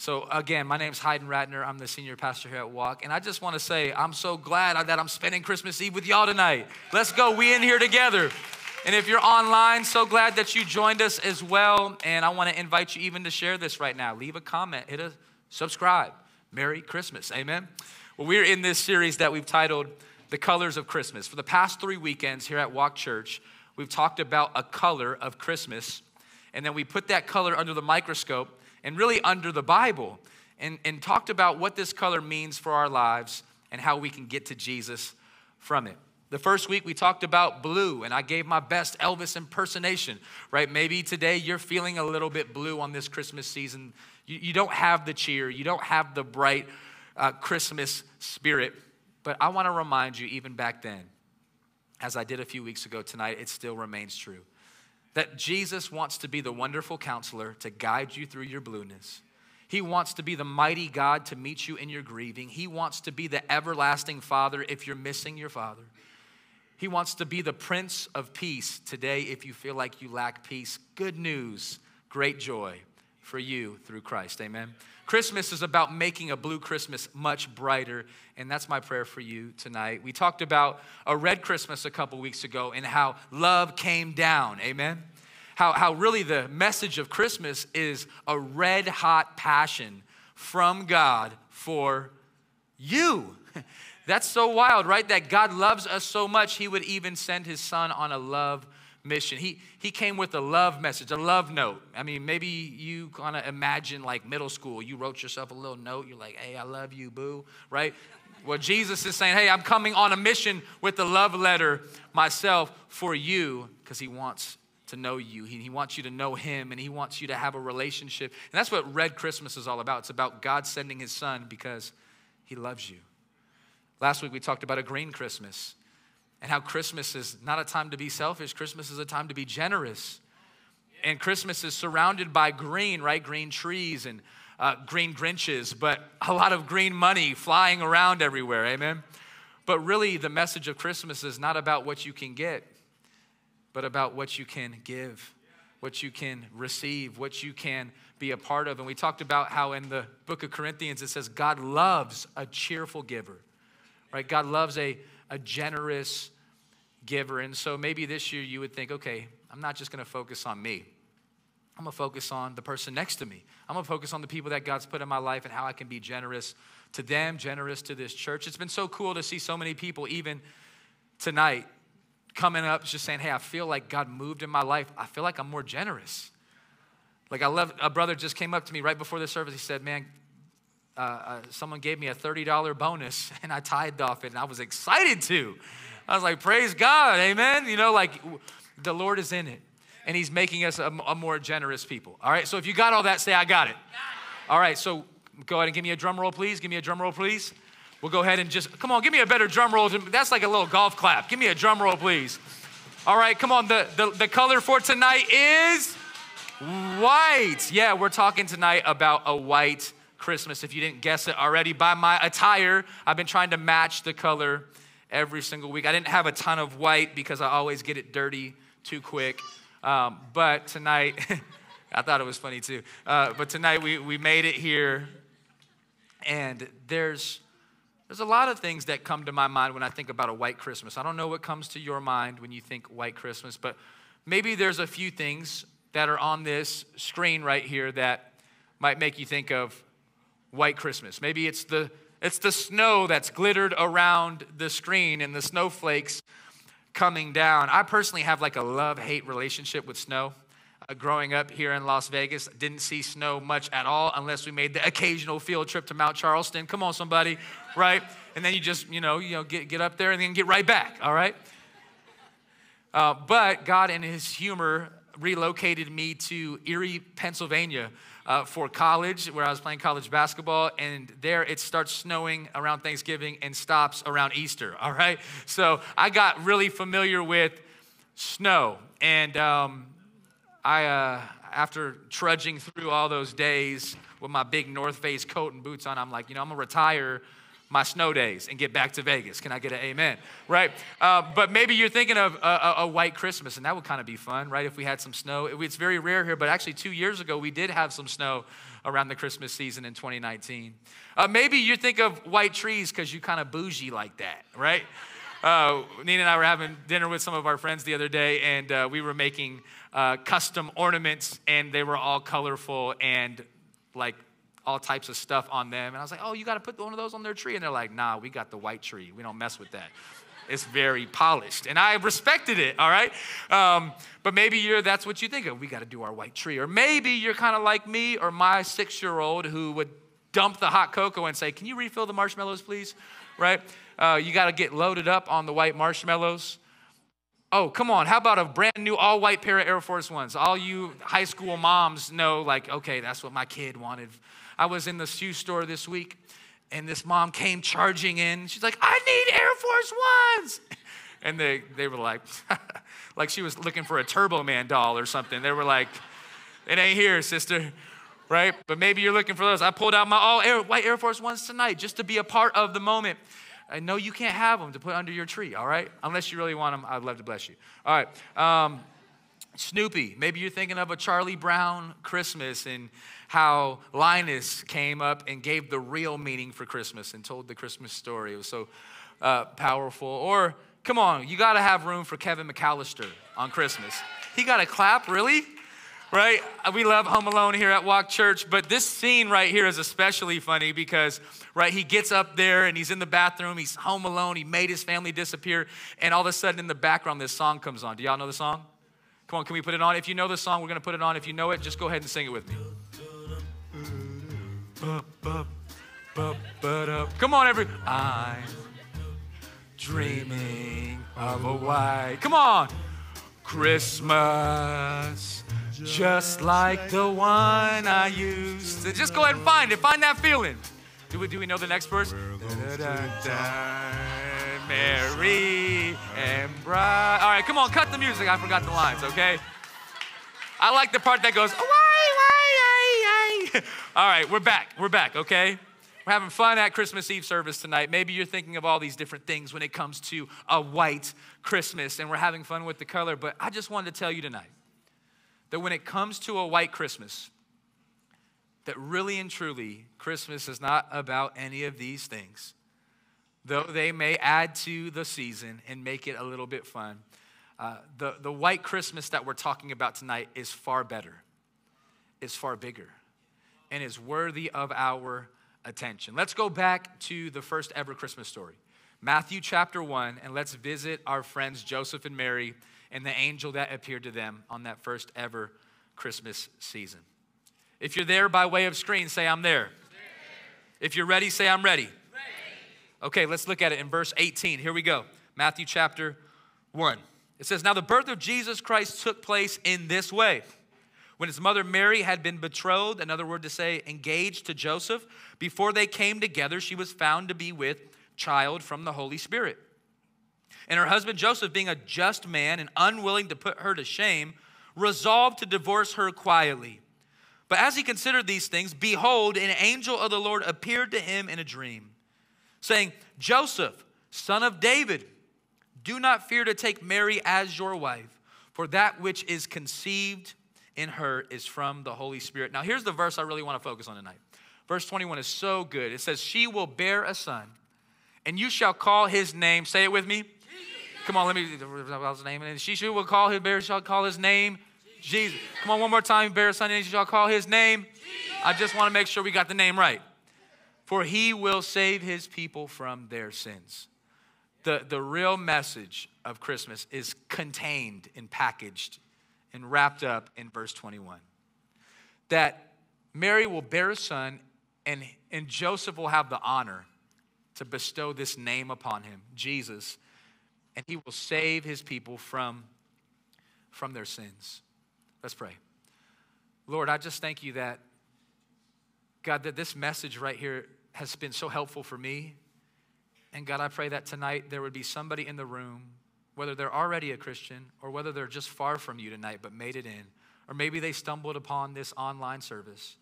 So, again, my name's Hayden Ratner. I'm the senior pastor here at Walk. And I just want to say, I'm so glad that I'm spending Christmas Eve with y'all tonight. Let's go. We in here together. And if you're online, so glad that you joined us as well. And I want to invite you even to share this right now. Leave a comment, hit a subscribe. Merry Christmas. Amen. Well, we're in this series that we've titled The Colors of Christmas. For the past three weekends here at Walk Church, we've talked about a color of Christmas. And then we put that color under the microscope and really under the Bible and, and talked about what this color means for our lives and how we can get to Jesus from it. The first week we talked about blue, and I gave my best Elvis impersonation, right? Maybe today you're feeling a little bit blue on this Christmas season. You, you don't have the cheer, you don't have the bright uh, Christmas spirit. But I want to remind you, even back then, as I did a few weeks ago tonight, it still remains true that Jesus wants to be the wonderful counselor to guide you through your blueness. He wants to be the mighty God to meet you in your grieving. He wants to be the everlasting Father if you're missing your Father. He wants to be the Prince of Peace today if you feel like you lack peace. Good news, great joy for you through Christ. Amen. Christmas is about making a blue Christmas much brighter, and that's my prayer for you tonight. We talked about a red Christmas a couple weeks ago and how love came down. Amen. How, how really the message of Christmas is a red hot passion from God for you. That's so wild, right? That God loves us so much, He would even send His Son on a love mission. He, he came with a love message, a love note. I mean, maybe you kind of imagine like middle school. You wrote yourself a little note. You're like, hey, I love you, boo, right? Well, Jesus is saying, hey, I'm coming on a mission with a love letter myself for you because he wants to know you. He, he wants you to know him and he wants you to have a relationship. And that's what Red Christmas is all about. It's about God sending his son because he loves you. Last week we talked about a green Christmas and how Christmas is not a time to be selfish, Christmas is a time to be generous. And Christmas is surrounded by green, right? Green trees and uh, green Grinches, but a lot of green money flying around everywhere, amen? But really, the message of Christmas is not about what you can get, but about what you can give, what you can receive, what you can be a part of. And we talked about how in the book of Corinthians it says God loves a cheerful giver, right? God loves a a generous giver. And so maybe this year you would think, okay, I'm not just going to focus on me. I'm going to focus on the person next to me. I'm going to focus on the people that God's put in my life and how I can be generous to them, generous to this church. It's been so cool to see so many people, even tonight, coming up just saying, hey, I feel like God moved in my life. I feel like I'm more generous. Like I love, a brother just came up to me right before the service. He said, man, uh, uh, someone gave me a $30 bonus and I tithed off it and I was excited to. I was like, praise God, amen. You know, like the Lord is in it and He's making us a, a more generous people. All right, so if you got all that, say, I got it. All right, so go ahead and give me a drum roll, please. Give me a drum roll, please. We'll go ahead and just, come on, give me a better drum roll. That's like a little golf clap. Give me a drum roll, please. All right, come on. The, the, the color for tonight is white. Yeah, we're talking tonight about a white Christmas. If you didn't guess it already, by my attire, I've been trying to match the color every single week. I didn't have a ton of white because I always get it dirty too quick. Um, but tonight, I thought it was funny too. Uh, but tonight we, we made it here, and there's there's a lot of things that come to my mind when I think about a white Christmas. I don't know what comes to your mind when you think white Christmas, but maybe there's a few things that are on this screen right here that might make you think of white Christmas. Maybe it's the it's the snow that's glittered around the screen and the snowflakes coming down. I personally have like a love-hate relationship with snow. Uh, growing up here in Las Vegas, didn't see snow much at all unless we made the occasional field trip to Mount Charleston. Come on, somebody, right? And then you just, you know, you know, get, get up there and then get right back, all right? Uh, but God, in His humor, relocated me to Erie, Pennsylvania, uh, for college, where I was playing college basketball, and there it starts snowing around Thanksgiving and stops around Easter. All right, so I got really familiar with snow, and um, I, uh, after trudging through all those days with my big North Face coat and boots on, I'm like, you know, I'm gonna retire my snow days and get back to Vegas. Can I get an amen? Right? Uh, but maybe you're thinking of a, a, a, white Christmas, and that would kind of be fun, right? If we had some snow. It's very rare here, but actually, two years ago, we did have some snow around the Christmas season in 2019. Uh, maybe you think of white trees because you kind of bougie like that, right? Uh, Nina and I were having dinner with some of our friends the other day, and uh, we were making uh, custom ornaments, and they were all colorful and like all types of stuff on them. And I was like, oh, you got to put one of those on their tree. And they're like, nah, we got the white tree. We don't mess with that. It's very polished. And I respected it, all right? Um, but maybe you're, that's what you think of. We got to do our white tree. Or maybe you're kind of like me or my six year old who would dump the hot cocoa and say, can you refill the marshmallows, please? Right? Uh, you got to get loaded up on the white marshmallows. Oh, come on. How about a brand new all white pair of Air Force Ones? All you high school moms know, like, okay, that's what my kid wanted I was in the shoe store this week, and this mom came charging in. She's like, I need Air Force Ones. And they, they were like, like she was looking for a Turbo Man doll or something. They were like, it ain't here, sister, right? But maybe you're looking for those. I pulled out my all Air, white Air Force Ones tonight just to be a part of the moment. I know you can't have them to put under your tree, all right? Unless you really want them, I'd love to bless you. All right. Um, Snoopy, maybe you're thinking of a Charlie Brown Christmas and how Linus came up and gave the real meaning for Christmas and told the Christmas story. It was so uh, powerful. Or, come on, you got to have room for Kevin McAllister on Christmas. He got a clap, really? Right? We love Home Alone here at Walk Church, but this scene right here is especially funny because, right, he gets up there and he's in the bathroom, he's home alone, he made his family disappear, and all of a sudden in the background, this song comes on. Do y'all know the song? Come on, can we put it on? If you know the song, we're going to put it on. If you know it, just go ahead and sing it with me. Come on, every. I'm dreaming of a white. Come on. Christmas, just like the one I used to. Just go ahead and find it. Find that feeling. Do we, do we know the next verse? Merry and bright. All right, come on, cut the music. I forgot the lines, okay? I like the part that goes, why, why, why. All right, we're back. We're back, okay? We're having fun at Christmas Eve service tonight. Maybe you're thinking of all these different things when it comes to a white Christmas, and we're having fun with the color, but I just wanted to tell you tonight that when it comes to a white Christmas, that really and truly, Christmas is not about any of these things though they may add to the season and make it a little bit fun. Uh, the, the white Christmas that we're talking about tonight is far better, is far bigger, and is worthy of our attention. Let's go back to the first ever Christmas story, Matthew chapter 1, and let's visit our friends Joseph and Mary and the angel that appeared to them on that first ever Christmas season. If you're there by way of screen, say, I'm there. If you're ready, say, I'm ready. Okay, let's look at it in verse 18. Here we go. Matthew chapter 1. It says, Now the birth of Jesus Christ took place in this way. When his mother Mary had been betrothed, another word to say engaged to Joseph, before they came together, she was found to be with child from the Holy Spirit. And her husband Joseph, being a just man and unwilling to put her to shame, resolved to divorce her quietly. But as he considered these things, behold, an angel of the Lord appeared to him in a dream saying, Joseph, son of David, do not fear to take Mary as your wife, for that which is conceived in her is from the Holy Spirit. Now, here's the verse I really want to focus on tonight. Verse 21 is so good. It says, She will bear a son, and you shall call his name. Say it with me. Come on, let me. His name? And she will call his bear shall call his name Jesus. Come on, one more time. Bear a son, and you shall call his name. I just want to make sure we got the name right for he will save his people from their sins. The, the real message of Christmas is contained and packaged and wrapped up in verse 21. That Mary will bear a son, and, and Joseph will have the honor to bestow this name upon him, Jesus, and he will save his people from, from their sins. Let's pray. Lord, I just thank you that, God, that this message right here has been so helpful for me. And God, I pray that tonight there would be somebody in the room, whether they're already a Christian or whether they're just far from you tonight but made it in, or maybe they stumbled upon this online service,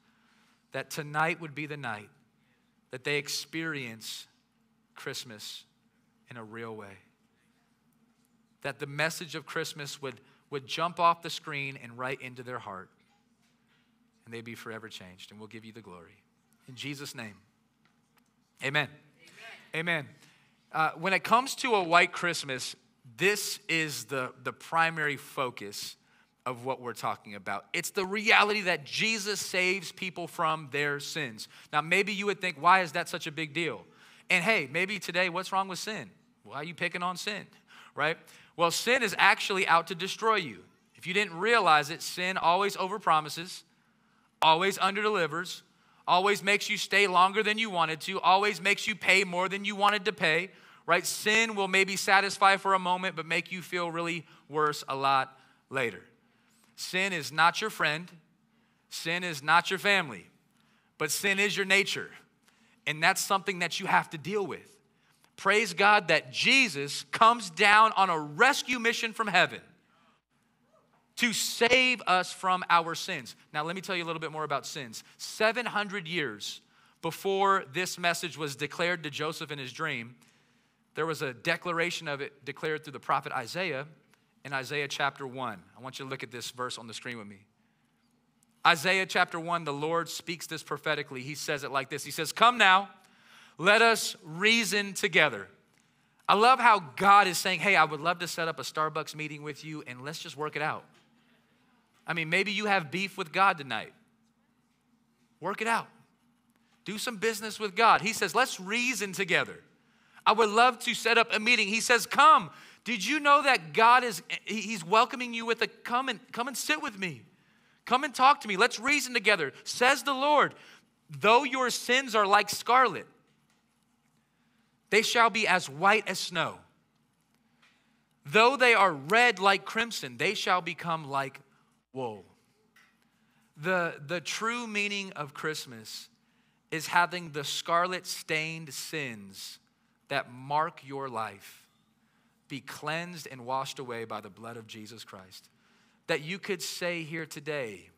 that tonight would be the night that they experience Christmas in a real way. That the message of Christmas would, would jump off the screen and right into their heart, and they'd be forever changed. And we'll give you the glory. In Jesus' name, amen. Amen. Uh, when it comes to a white Christmas, this is the, the primary focus of what we're talking about. It's the reality that Jesus saves people from their sins. Now, maybe you would think, why is that such a big deal? And hey, maybe today, what's wrong with sin? Why are you picking on sin, right? Well, sin is actually out to destroy you. If you didn't realize it, sin always overpromises, always underdelivers, always makes you stay longer than you wanted to, always makes you pay more than you wanted to pay, right? Sin will maybe satisfy for a moment, but make you feel really worse a lot later. Sin is not your friend, sin is not your family, but sin is your nature. And that's something that you have to deal with. Praise God that Jesus comes down on a rescue mission from heaven to save us from our sins. Now, let me tell you a little bit more about sins. 700 years before this message was declared to Joseph in his dream, there was a declaration of it declared through the prophet Isaiah in Isaiah chapter 1. I want you to look at this verse on the screen with me. Isaiah chapter 1, the Lord speaks this prophetically. He says it like this He says, Come now, let us reason together. I love how God is saying, Hey, I would love to set up a Starbucks meeting with you and let's just work it out. I mean, maybe you have beef with God tonight. Work it out. Do some business with God. He says, Let's reason together. I would love to set up a meeting. He says, Come. Did you know that God is He's welcoming you with a come and come and sit with me? Come and talk to me. Let's reason together. Says the Lord, though your sins are like scarlet, they shall be as white as snow. Though they are red like crimson, they shall become like wool. The, the true meaning of Christmas is having the scarlet stained sins that mark your life be cleansed and washed away by the blood of Jesus Christ. That you could say here today,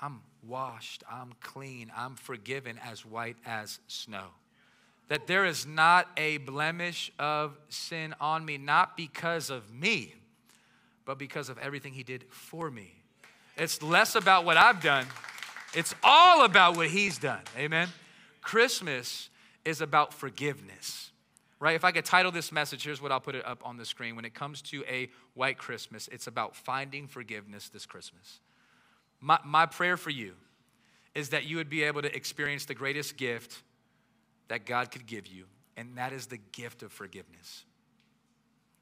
I'm washed, I'm clean, I'm forgiven as white as snow. That there is not a blemish of sin on me, not because of me, but because of everything He did for me. It's less about what I've done, it's all about what He's done. Amen. Christmas is about forgiveness, right? If I could title this message, here's what I'll put it up on the screen. When it comes to a white Christmas, it's about finding forgiveness this Christmas. My, my prayer for you is that you would be able to experience the greatest gift that God could give you, and that is the gift of forgiveness.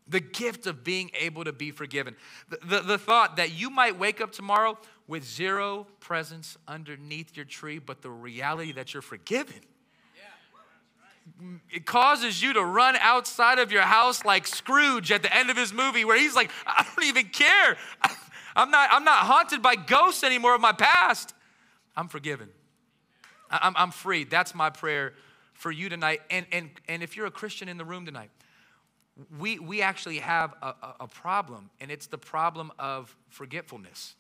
The gift of being able to be forgiven. The, the, the, thought that you might wake up tomorrow with zero presents underneath your tree, but the reality that you're forgiven it causes you to run outside of your house like Scrooge at the end of his movie, where he's like, I don't even care. I'm not, I'm not haunted by ghosts anymore of my past. I'm forgiven. I'm, I'm free. That's my prayer for you tonight. And, and, and if you're a Christian in the room tonight, we, we actually have a, a problem, and it's the problem of forgetfulness.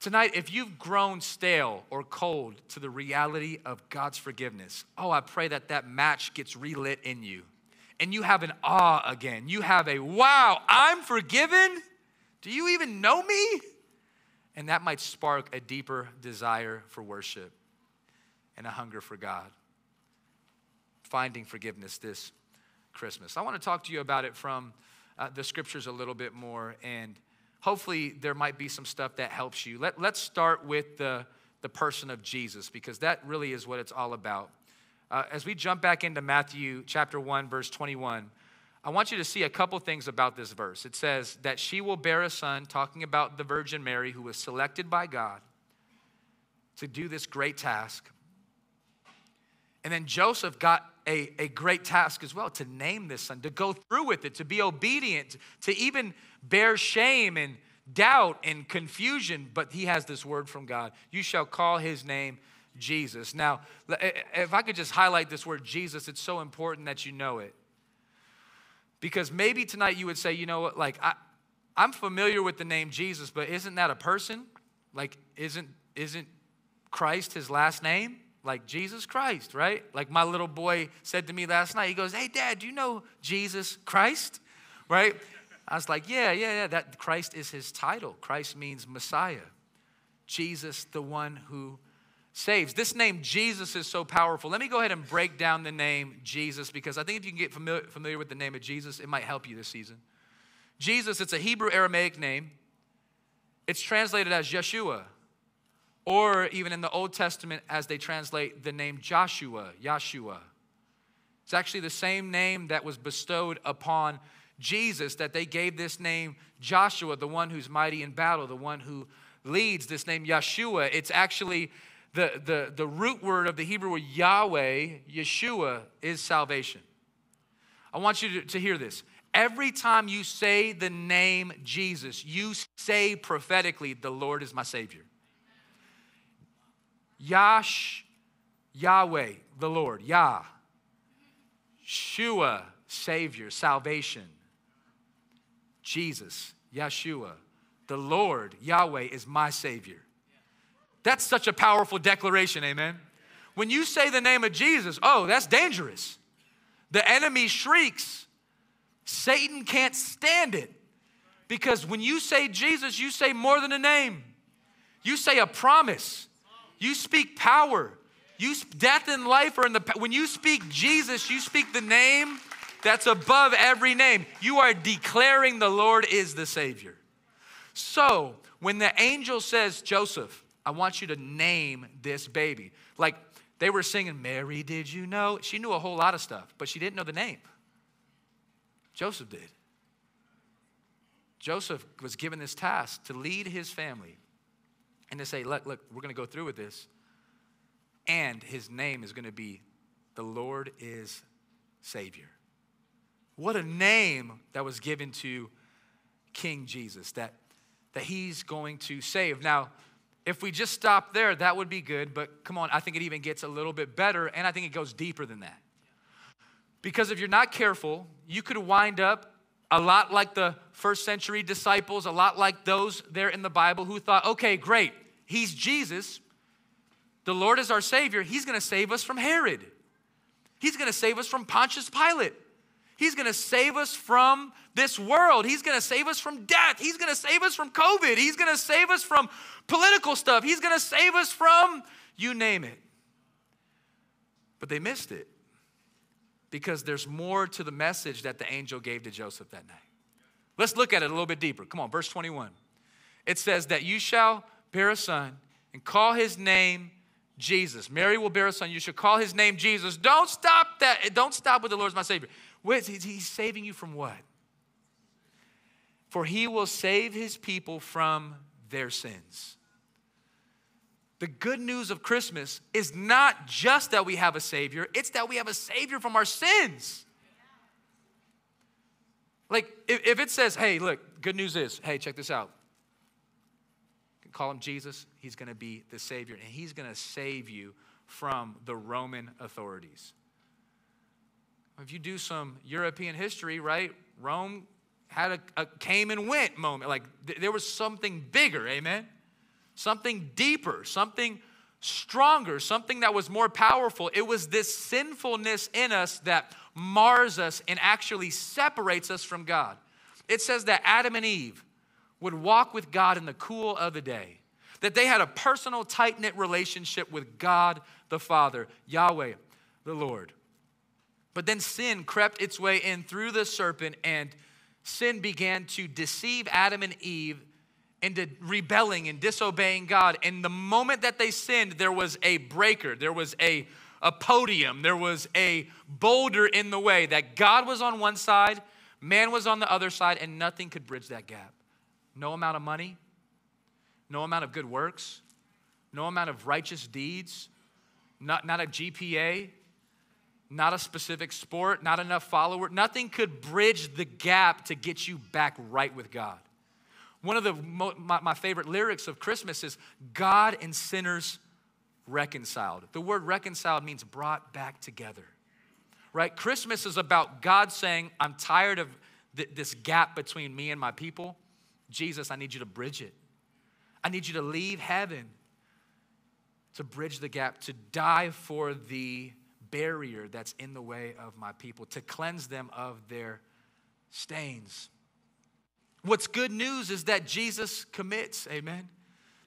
Tonight, if you've grown stale or cold to the reality of God's forgiveness, oh, I pray that that match gets relit in you and you have an awe again. You have a, wow, I'm forgiven? Do you even know me? And that might spark a deeper desire for worship and a hunger for God. Finding forgiveness this Christmas. I want to talk to you about it from uh, the scriptures a little bit more and hopefully there might be some stuff that helps you. Let, let's start with the, the person of Jesus because that really is what it's all about. Uh, as we jump back into Matthew chapter 1, verse 21, I want you to see a couple things about this verse. It says that she will bear a son, talking about the Virgin Mary, who was selected by God to do this great task. And then Joseph got a, a great task as well to name this son, to go through with it, to be obedient, to even bear shame and doubt and confusion. But he has this word from God You shall call his name Jesus. Now, if I could just highlight this word Jesus, it's so important that you know it. Because maybe tonight you would say, you know what, like, I, I'm familiar with the name Jesus, but isn't that a person? Like, isn't, isn't Christ his last name? Like Jesus Christ, right? Like my little boy said to me last night, he goes, Hey, dad, do you know Jesus Christ? Right? I was like, Yeah, yeah, yeah. That Christ is his title. Christ means Messiah. Jesus, the one who saves. This name Jesus is so powerful. Let me go ahead and break down the name Jesus because I think if you can get familiar, familiar with the name of Jesus, it might help you this season. Jesus, it's a Hebrew Aramaic name. It's translated as Yeshua, or even in the Old Testament as they translate the name Joshua, Yeshua. It's actually the same name that was bestowed upon Jesus that they gave this name Joshua, the one who's mighty in battle, the one who leads, this name Yeshua. It's actually the, the, the root word of the Hebrew word Yahweh, Yeshua, is salvation. I want you to, to hear this. Every time you say the name Jesus, you say prophetically, The Lord is my Savior. Yash, Yahweh, the Lord, Yah. Shua, Savior, salvation. Jesus, Yeshua, the Lord, Yahweh, is my Savior. That's such a powerful declaration, amen. When you say the name of Jesus, oh, that's dangerous. The enemy shrieks. Satan can't stand it. Because when you say Jesus, you say more than a name. You say a promise. You speak power. You death and life are in the when you speak Jesus, you speak the name that's above every name. You are declaring the Lord is the Savior. So, when the angel says, Joseph, I want you to name this baby. Like they were singing, Mary, did you know? She knew a whole lot of stuff, but she didn't know the name. Joseph did. Joseph was given this task to lead his family and to say, look, look, we're going to go through with this. And his name is going to be the Lord is Savior. What a name that was given to King Jesus, that, that he's going to save. Now, if we just stop there, that would be good, but come on, I think it even gets a little bit better, and I think it goes deeper than that. Because if you're not careful, you could wind up a lot like the first century disciples, a lot like those there in the Bible who thought, okay, great, he's Jesus. The Lord is our Savior. He's gonna save us from Herod. He's gonna save us from Pontius Pilate. He's gonna save us from this world. He's gonna save us from death. He's gonna save us from COVID. He's gonna save us from political stuff. He's gonna save us from you name it. But they missed it because there's more to the message that the angel gave to Joseph that night. Let's look at it a little bit deeper. Come on, verse 21. It says that you shall bear a son and call his name Jesus. Mary will bear a son. You should call his name Jesus. Don't stop that. Don't stop with the Lord's my Savior. He's saving you from what? For he will save his people from their sins. The good news of Christmas is not just that we have a Savior, it's that we have a Savior from our sins. Like, if, if it says, hey, look, good news is, hey, check this out. Call him Jesus, he's gonna be the Savior, and he's gonna save you from the Roman authorities. If you do some European history, right? Rome had a, a came and went moment. Like th- there was something bigger, amen? Something deeper, something stronger, something that was more powerful. It was this sinfulness in us that mars us and actually separates us from God. It says that Adam and Eve would walk with God in the cool of the day, that they had a personal, tight knit relationship with God the Father, Yahweh the Lord. But then sin crept its way in through the serpent, and sin began to deceive Adam and Eve into rebelling and disobeying God. And the moment that they sinned, there was a breaker, there was a, a podium, there was a boulder in the way that God was on one side, man was on the other side, and nothing could bridge that gap. No amount of money, no amount of good works, no amount of righteous deeds, not, not a GPA, not a specific sport, not enough follower. Nothing could bridge the gap to get you back right with God. One of the my, my favorite lyrics of Christmas is God and sinners reconciled. The word reconciled means brought back together. Right? Christmas is about God saying, I'm tired of th- this gap between me and my people. Jesus, I need you to bridge it. I need you to leave heaven to bridge the gap, to die for the barrier that's in the way of my people, to cleanse them of their stains. What's good news is that Jesus commits, amen?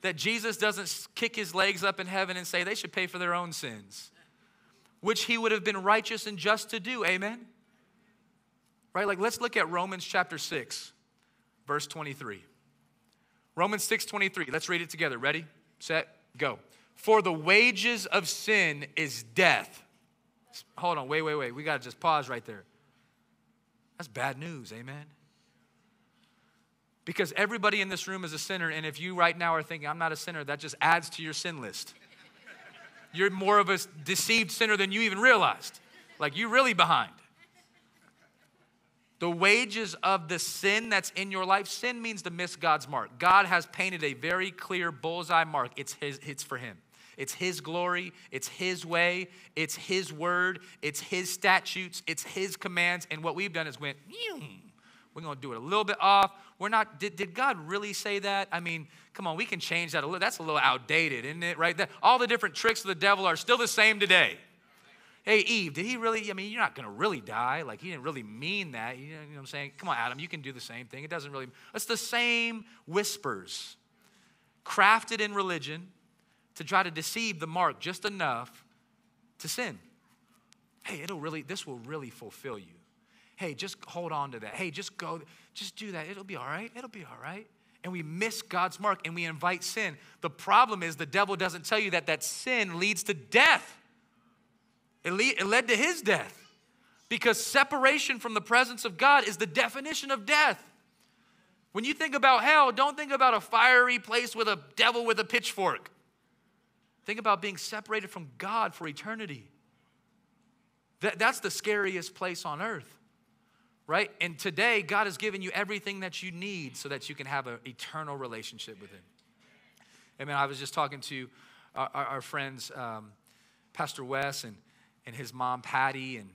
That Jesus doesn't kick his legs up in heaven and say they should pay for their own sins, which he would have been righteous and just to do, amen? Right? Like, let's look at Romans chapter 6, verse 23. Romans 6 23. Let's read it together. Ready, set, go. For the wages of sin is death. Hold on, wait, wait, wait. We got to just pause right there. That's bad news, amen? Because everybody in this room is a sinner, and if you right now are thinking, I'm not a sinner, that just adds to your sin list. You're more of a deceived sinner than you even realized. Like, you're really behind. The wages of the sin that's in your life, sin means to miss God's mark. God has painted a very clear bullseye mark. It's his, it's for him. It's his glory, it's his way, it's his word, it's his statutes, it's his commands. And what we've done is went, we're gonna do it a little bit off. We're not, did, did God really say that? I mean, come on, we can change that a little. That's a little outdated, isn't it? Right? That, all the different tricks of the devil are still the same today. Hey, Eve, did he really? I mean, you're not going to really die. Like, he didn't really mean that. You know, what I'm saying? Come on, Adam, you can do the same thing. It doesn't really, it's the same whispers crafted in religion to try to deceive the mark just enough to sin. Hey, it'll really, this will really fulfill you. Hey, just hold on to that. Hey, just go, just do that. It'll be all right. It'll be all right. And we miss God's mark and we invite sin. The problem is the devil doesn't tell you that that sin leads to death. It, it led to his death because separation from the presence of God is the definition of death. When you think about hell, don't think about a fiery place with a devil with a pitchfork. Think about being separated from God for eternity. That, that's the scariest place on earth, right? And today, God has given you everything that you need so that you can have an eternal relationship with Him. I mean, I was just talking to our, our, our friends, um, Pastor Wes, and and his mom, Patty, and,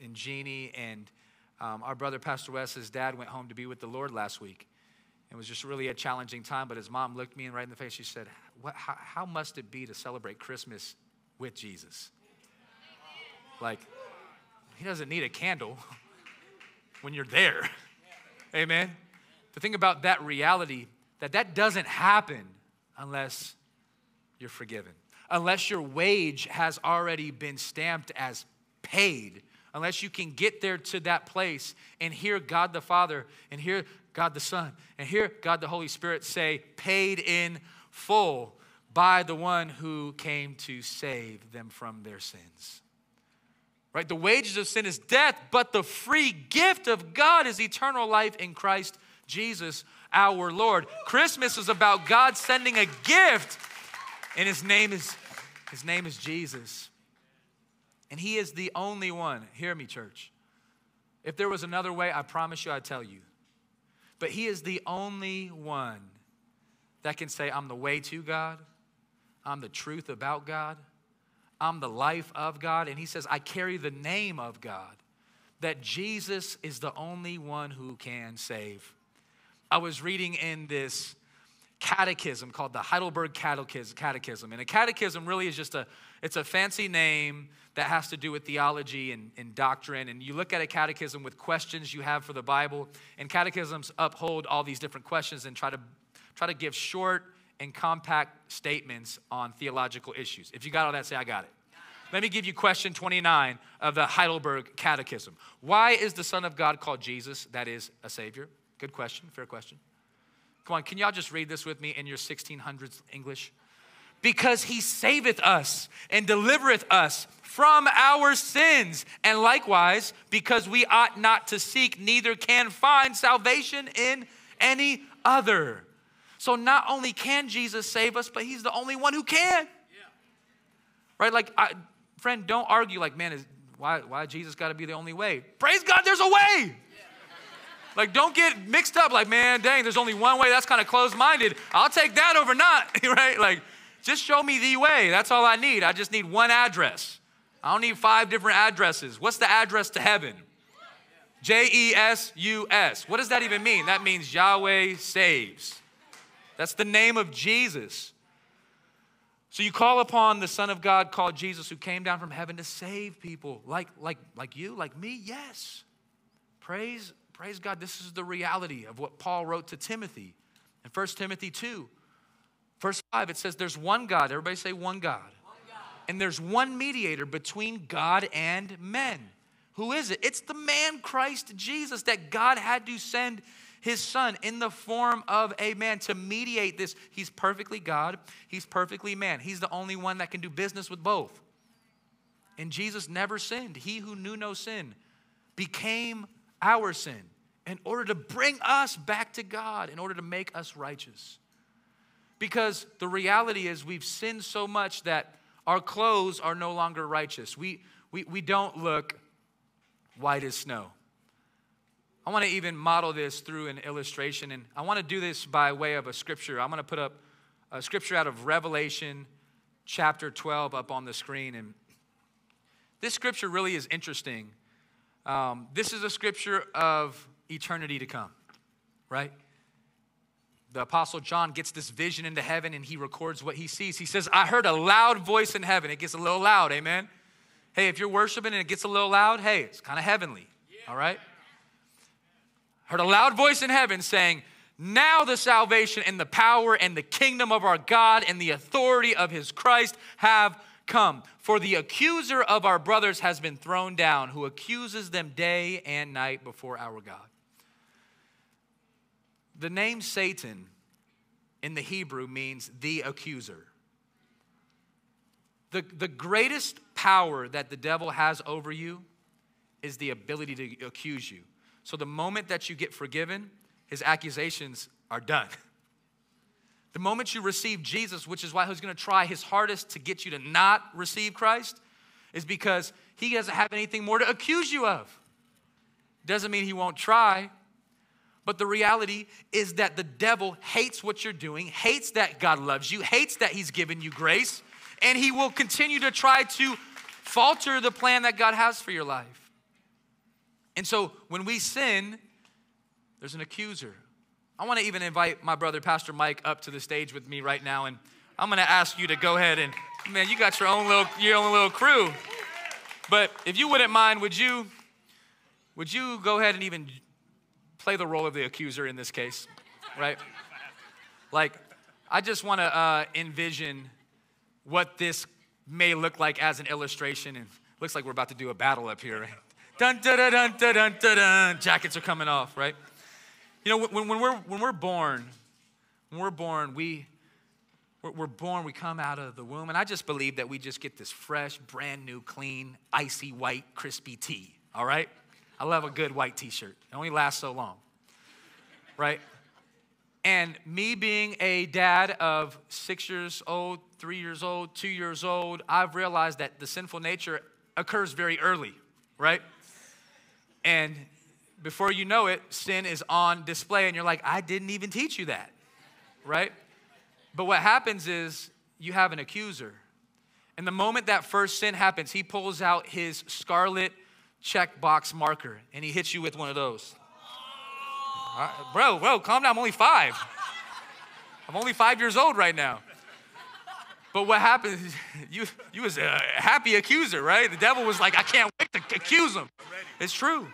and Jeannie. And um, our brother, Pastor Wes, his dad went home to be with the Lord last week. It was just really a challenging time, but his mom looked me right in the face. She said, how, how must it be to celebrate Christmas with Jesus? Like, he doesn't need a candle when you're there. Amen. To think about that reality that that doesn't happen unless you're forgiven unless your wage has already been stamped as paid, unless you can get there to that place and hear God the Father and hear God the Son and hear God the Holy Spirit say, paid in full by the one who came to save them from their sins. Right? The wages of sin is death, but the free gift of God is eternal life in Christ Jesus our Lord. Christmas is about God sending a gift, and his name is his name is Jesus. And He is the only one. Hear me, church. If there was another way, I promise you I'd tell you. But He is the only one that can say, I'm the way to God, I'm the truth about God, I'm the life of God. And He says, I carry the name of God, that Jesus is the only one who can save. I was reading in this catechism called the Heidelberg Catechism. And a catechism really is just a, it's a fancy name that has to do with theology and, and doctrine. And you look at a catechism with questions you have for the Bible, and catechisms uphold all these different questions and try to, try to give short and compact statements on theological issues. If you got all that, say, I got it. Let me give you question 29 of the Heidelberg Catechism. Why is the Son of God called Jesus? That is a Savior. Good question, fair question. Come on, can y'all just read this with me in your 1600s English? Because he saveth us and delivereth us from our sins, and likewise, because we ought not to seek, neither can find salvation in any other. So, not only can Jesus save us, but he's the only one who can. Yeah. Right? Like, I, friend, don't argue like, man, is, why, why Jesus got to be the only way? Praise God, there's a way. Like, don't get mixed up like, man, dang, there's only one way. That's kind of closed minded. I'll take that over not, right? Like, just show me the way. That's all I need. I just need one address. I don't need five different addresses. What's the address to heaven? J E S U S. What does that even mean? That means Yahweh saves. That's the name of Jesus. So you call upon the Son of God called Jesus who came down from heaven to save people like, like, like you, like me? Yes. Praise, praise God. This is the reality of what Paul wrote to Timothy. In 1 Timothy 2, verse 5, it says, There's one God. Everybody say one God. one God. And there's one mediator between God and men. Who is it? It's the man Christ Jesus that God had to send his son in the form of a man to mediate this. He's perfectly God, he's perfectly man. He's the only one that can do business with both. And Jesus never sinned. He who knew no sin became our sin in order to bring us back to God, in order to make us righteous. Because the reality is, we've sinned so much that our clothes are no longer righteous. We, we, we don't look white as snow. I want to even model this through an illustration, and I want to do this by way of a scripture. I'm going to put up a scripture out of Revelation chapter 12 up on the screen. And this scripture really is interesting. Um, this is a scripture of eternity to come, right? The Apostle John gets this vision into heaven and he records what he sees. He says, I heard a loud voice in heaven. It gets a little loud, amen? Hey, if you're worshiping and it gets a little loud, hey, it's kind of heavenly, all right? Heard a loud voice in heaven saying, Now the salvation and the power and the kingdom of our God and the authority of his Christ have come. For the accuser of our brothers has been thrown down, who accuses them day and night before our God. The name Satan in the Hebrew means the accuser. The, the greatest power that the devil has over you is the ability to accuse you. So the moment that you get forgiven, his accusations are done. The moment you receive Jesus, which is why he's gonna try his hardest to get you to not receive Christ, is because he doesn't have anything more to accuse you of. Doesn't mean he won't try, but the reality is that the devil hates what you're doing, hates that God loves you, hates that he's given you grace, and he will continue to try to falter the plan that God has for your life. And so when we sin, there's an accuser. I want to even invite my brother, Pastor Mike, up to the stage with me right now. And I'm going to ask you to go ahead and, man, you got your own little, your own little crew. But if you wouldn't mind, would you, would you go ahead and even play the role of the accuser in this case, right? Like, I just want to uh, envision what this may look like as an illustration. And looks like we're about to do a battle up here, right? Dun, dun, dun, dun, dun, dun, dun. Jackets are coming off, right? You know, when, when, we're, when we're born, when we're born, we, we're, we're born, we come out of the womb, and I just believe that we just get this fresh, brand new, clean, icy white, crispy tee, all right? I love a good white t shirt. It only lasts so long, right? And me being a dad of six years old, three years old, two years old, I've realized that the sinful nature occurs very early, right? And before you know it, sin is on display, and you're like, I didn't even teach you that, right? But what happens is you have an accuser. And the moment that first sin happens, he pulls out his scarlet checkbox marker and he hits you with one of those. Uh, bro, bro, calm down. I'm only five. I'm only five years old right now. But what happens, you, you was a happy accuser, right? The devil was like, I can't wait to accuse him. It's true.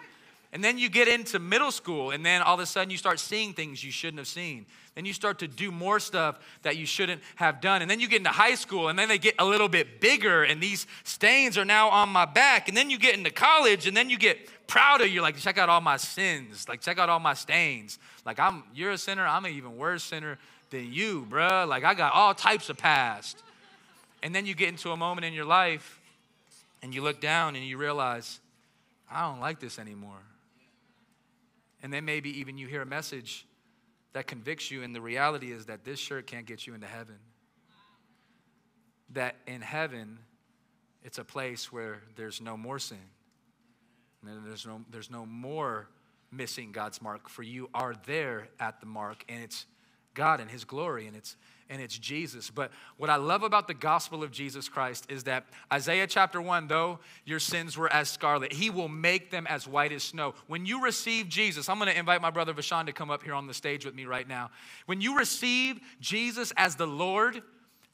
And then you get into middle school, and then all of a sudden you start seeing things you shouldn't have seen. Then you start to do more stuff that you shouldn't have done. And then you get into high school, and then they get a little bit bigger, and these stains are now on my back. And then you get into college, and then you get prouder. You're like, check out all my sins. Like, check out all my stains. Like, I'm you're a sinner, I'm an even worse sinner than you, bruh. Like, I got all types of past. And then you get into a moment in your life, and you look down and you realize, I don't like this anymore. And then maybe even you hear a message that convicts you, and the reality is that this shirt can't get you into heaven. That in heaven, it's a place where there's no more sin. And there's no, there's no more missing God's mark, for you are there at the mark, and it's God and His glory, and it's and it's Jesus. But what I love about the gospel of Jesus Christ is that Isaiah chapter 1, though your sins were as scarlet, he will make them as white as snow. When you receive Jesus, I'm going to invite my brother Vashan to come up here on the stage with me right now. When you receive Jesus as the Lord,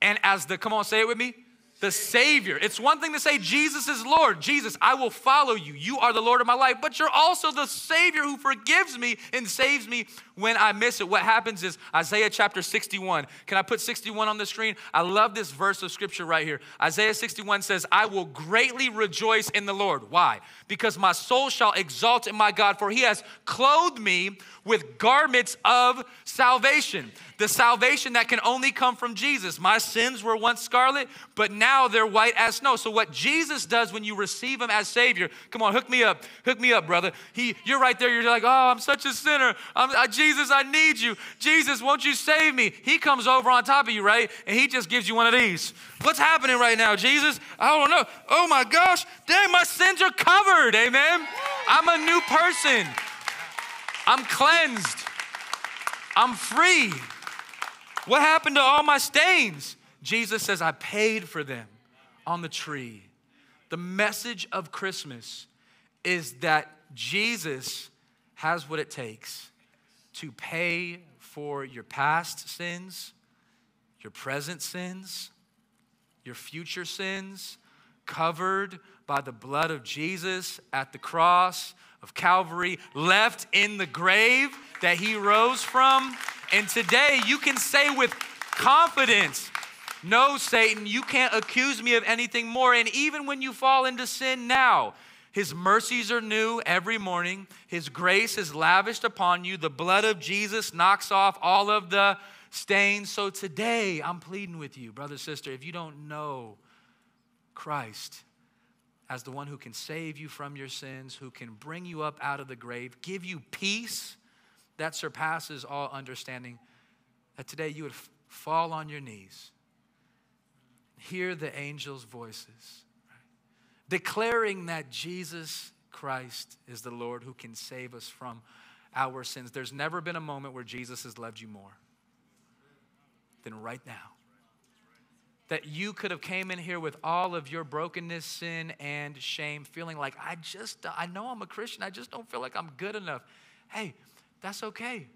and as the, come on, say it with me, the Savior. It's one thing to say, Jesus is Lord. Jesus, I will follow you. You are the Lord of my life, but you're also the Savior who forgives me and saves me when I miss it. What happens is Isaiah chapter 61. Can I put 61 on the screen? I love this verse of scripture right here. Isaiah 61 says, I will greatly rejoice in the Lord. Why? Because my soul shall exalt in my God, for he has clothed me with garments of salvation the salvation that can only come from Jesus. My sins were once scarlet, but now they're white as snow. So what Jesus does when you receive him as Savior, come on, hook me up, hook me up, brother. He, you're right there. You're like, oh, I'm such a sinner. I, Jesus, I need you. Jesus, won't you save me? He comes over on top of you, right? And he just gives you one of these. What's happening right now, Jesus? I don't know. Oh my gosh, dang, my sins are covered. Amen. I'm a new person. I'm cleansed. I'm free. What happened to all my stains? Jesus says, I paid for them on the tree. The message of Christmas is that Jesus has what it takes to pay for your past sins, your present sins, your future sins, covered by the blood of Jesus at the cross of Calvary, left in the grave that he rose from. And today you can say with confidence, No, Satan, you can't accuse me of anything more. And even when you fall into sin now, his mercies are new every morning. His grace is lavished upon you. The blood of Jesus knocks off all of the stains. So today, I'm pleading with you, brother, sister, if you don't know Christ as the one who can save you from your sins, who can bring you up out of the grave, give you peace that surpasses all understanding, that today you would fall on your knees, hear the angels' voices? Declaring that Jesus Christ is the Lord who can save us from our sins. There's never been a moment where Jesus has loved you more than right now that you could have came in here with all of your brokenness sin and shame feeling like i just i know i'm a christian i just don't feel like i'm good enough hey that's okay.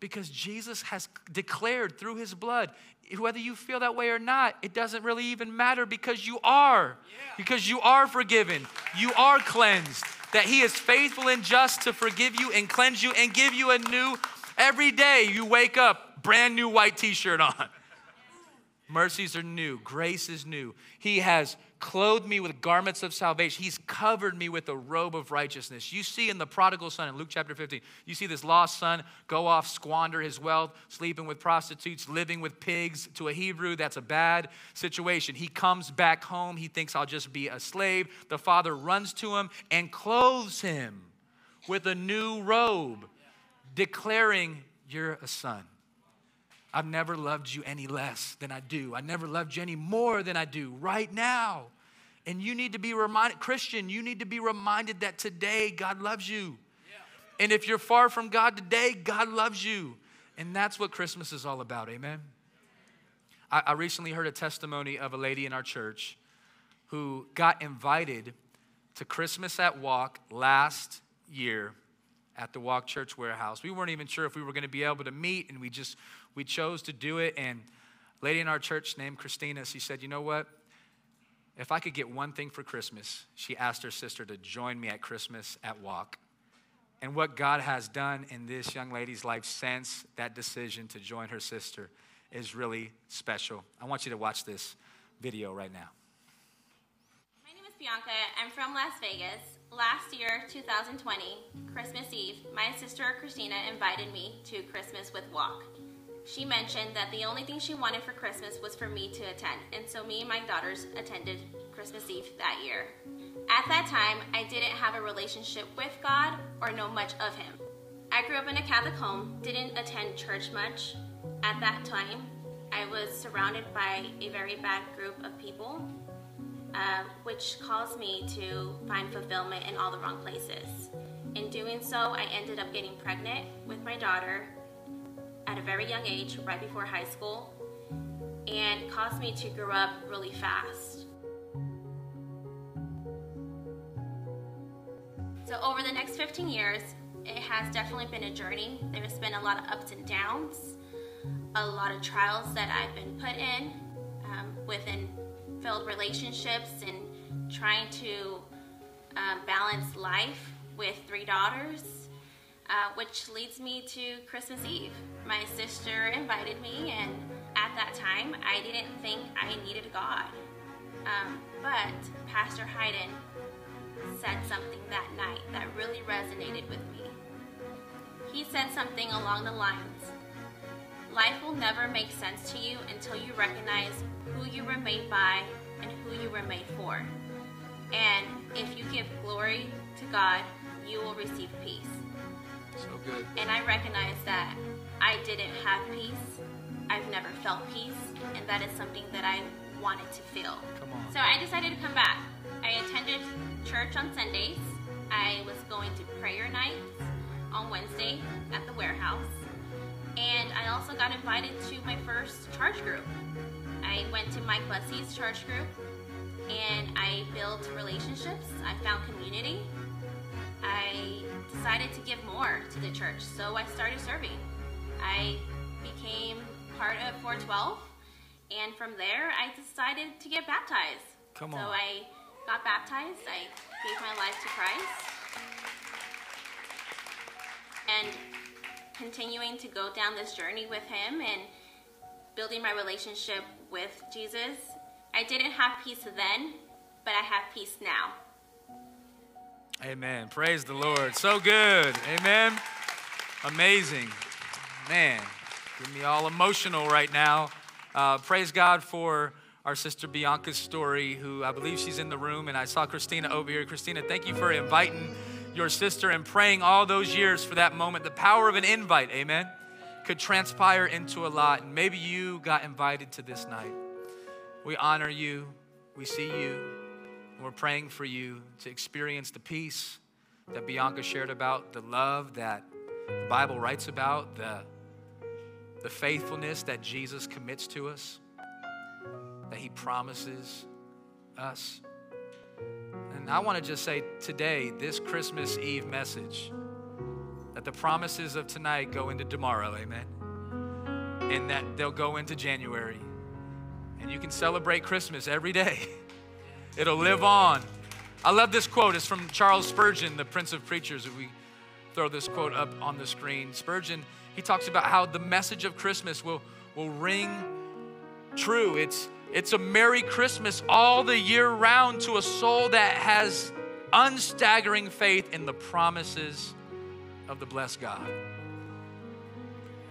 Because Jesus has declared through his blood, whether you feel that way or not, it doesn't really even matter because you are. Yeah. Because you are forgiven, you are cleansed. That he is faithful and just to forgive you and cleanse you and give you a new, every day you wake up, brand new white t shirt on. Mercies are new, grace is new. He has clothed me with garments of salvation. He's covered me with a robe of righteousness. You see in the prodigal son in Luke chapter 15, you see this lost son go off, squander his wealth, sleeping with prostitutes, living with pigs. To a Hebrew, that's a bad situation. He comes back home. He thinks, I'll just be a slave. The father runs to him and clothes him with a new robe, declaring, You're a son. I've never loved you any less than I do. I never loved you any more than I do right now. And you need to be reminded, Christian, you need to be reminded that today God loves you. And if you're far from God today, God loves you. And that's what Christmas is all about. Amen. I, I recently heard a testimony of a lady in our church who got invited to Christmas at Walk last year at the Walk Church Warehouse. We weren't even sure if we were going to be able to meet, and we just we chose to do it. And lady in our church named Christina, she said, "You know what? If I could get one thing for Christmas, she asked her sister to join me at Christmas at Walk." And what God has done in this young lady's life since that decision to join her sister is really special. I want you to watch this video right now. My name is Bianca. I'm from Las Vegas. Last year, 2020, Christmas Eve, my sister Christina invited me to Christmas with Walk. She mentioned that the only thing she wanted for Christmas was for me to attend, and so me and my daughters attended Christmas Eve that year. At that time, I didn't have a relationship with God or know much of Him. I grew up in a Catholic home, didn't attend church much. At that time, I was surrounded by a very bad group of people uh, which caused me to find fulfillment in all the wrong places. In doing so, I ended up getting pregnant with my daughter at a very young age, right before high school, and caused me to grow up really fast. So, over the next 15 years, it has definitely been a journey. There's been a lot of ups and downs, a lot of trials that I've been put in, within filled relationships and trying to uh, balance life with three daughters, uh, which leads me to Christmas Eve. My sister invited me, and at that time, I didn't think I needed God. Um, but Pastor Hayden said something that night that really resonated with me. He said something along the lines Life will never make sense to you until you recognize who you were made by and who you were made for. And if you give glory to God, you will receive peace. So good. And I recognize that I didn't have peace. I've never felt peace, and that is something that I wanted to feel. Come on. So I decided to come back. I attended church on Sundays. I was going to prayer nights on Wednesday at the warehouse. And I also got invited to my first charge group. I went to Mike Bussey's church group and I built relationships. I found community. I decided to give more to the church, so I started serving. I became part of 412, and from there, I decided to get baptized. Come So. I got baptized. I gave my life to Christ. And continuing to go down this journey with Him and building my relationship with Jesus. I didn't have peace then, but I have peace now. Amen. Praise the Lord. So good. Amen. Amazing. Man, get me all emotional right now. Uh, praise God for our sister Bianca's story, who I believe she's in the room. And I saw Christina over here. Christina, thank you for inviting your sister and praying all those years for that moment. The power of an invite, amen, could transpire into a lot. And maybe you got invited to this night. We honor you, we see you, we're praying for you to experience the peace that Bianca shared about, the love that the Bible writes about, the, the faithfulness that Jesus commits to us, that he promises us. And I want to just say today, this Christmas Eve message, that the promises of tonight go into tomorrow, amen? And that they'll go into January. And you can celebrate Christmas every day. It'll live on. I love this quote. It's from Charles Spurgeon, the Prince of Preachers. If we throw this quote up on the screen, Spurgeon, he talks about how the message of Christmas will, will ring true. It's, it's a Merry Christmas all the year round to a soul that has unstaggering faith in the promises of the blessed God.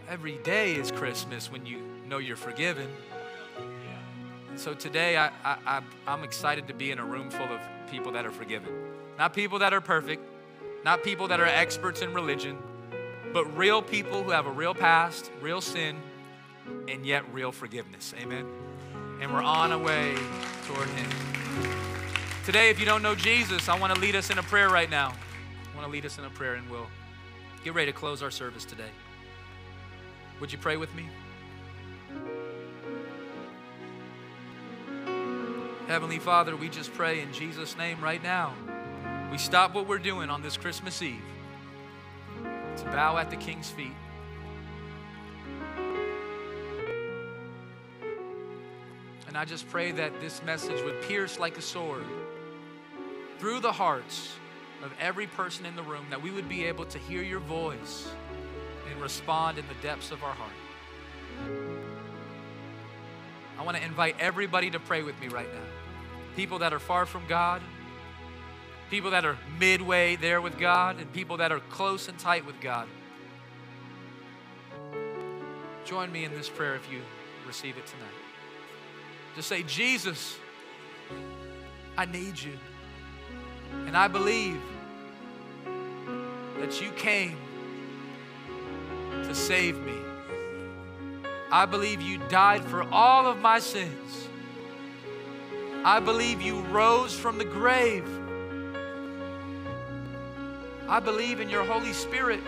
Every day is Christmas when you know you're forgiven. So today, I, I, I'm excited to be in a room full of people that are forgiven. Not people that are perfect, not people that are experts in religion, but real people who have a real past, real sin, and yet real forgiveness. Amen. And we're on our way toward Him. Today, if you don't know Jesus, I want to lead us in a prayer right now. I want to lead us in a prayer, and we'll get ready to close our service today. Would you pray with me? Heavenly Father, we just pray in Jesus' name right now. We stop what we're doing on this Christmas Eve to bow at the King's feet. And I just pray that this message would pierce like a sword through the hearts of every person in the room, that we would be able to hear your voice and respond in the depths of our heart. I want to invite everybody to pray with me right now. People that are far from God, people that are midway there with God, and people that are close and tight with God. Join me in this prayer if you receive it tonight. Just say, Jesus, I need you. And I believe that you came to save me. I believe you died for all of my sins. I believe you rose from the grave. I believe in your Holy Spirit.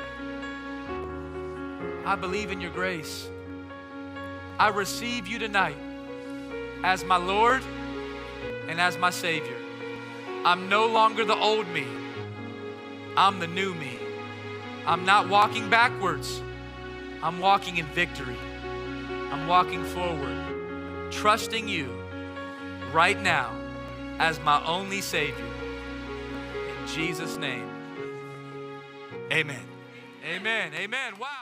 I believe in your grace. I receive you tonight as my Lord and as my Savior. I'm no longer the old me, I'm the new me. I'm not walking backwards, I'm walking in victory. I'm walking forward, trusting you right now as my only Savior. In Jesus' name, amen. Amen. Amen. Wow.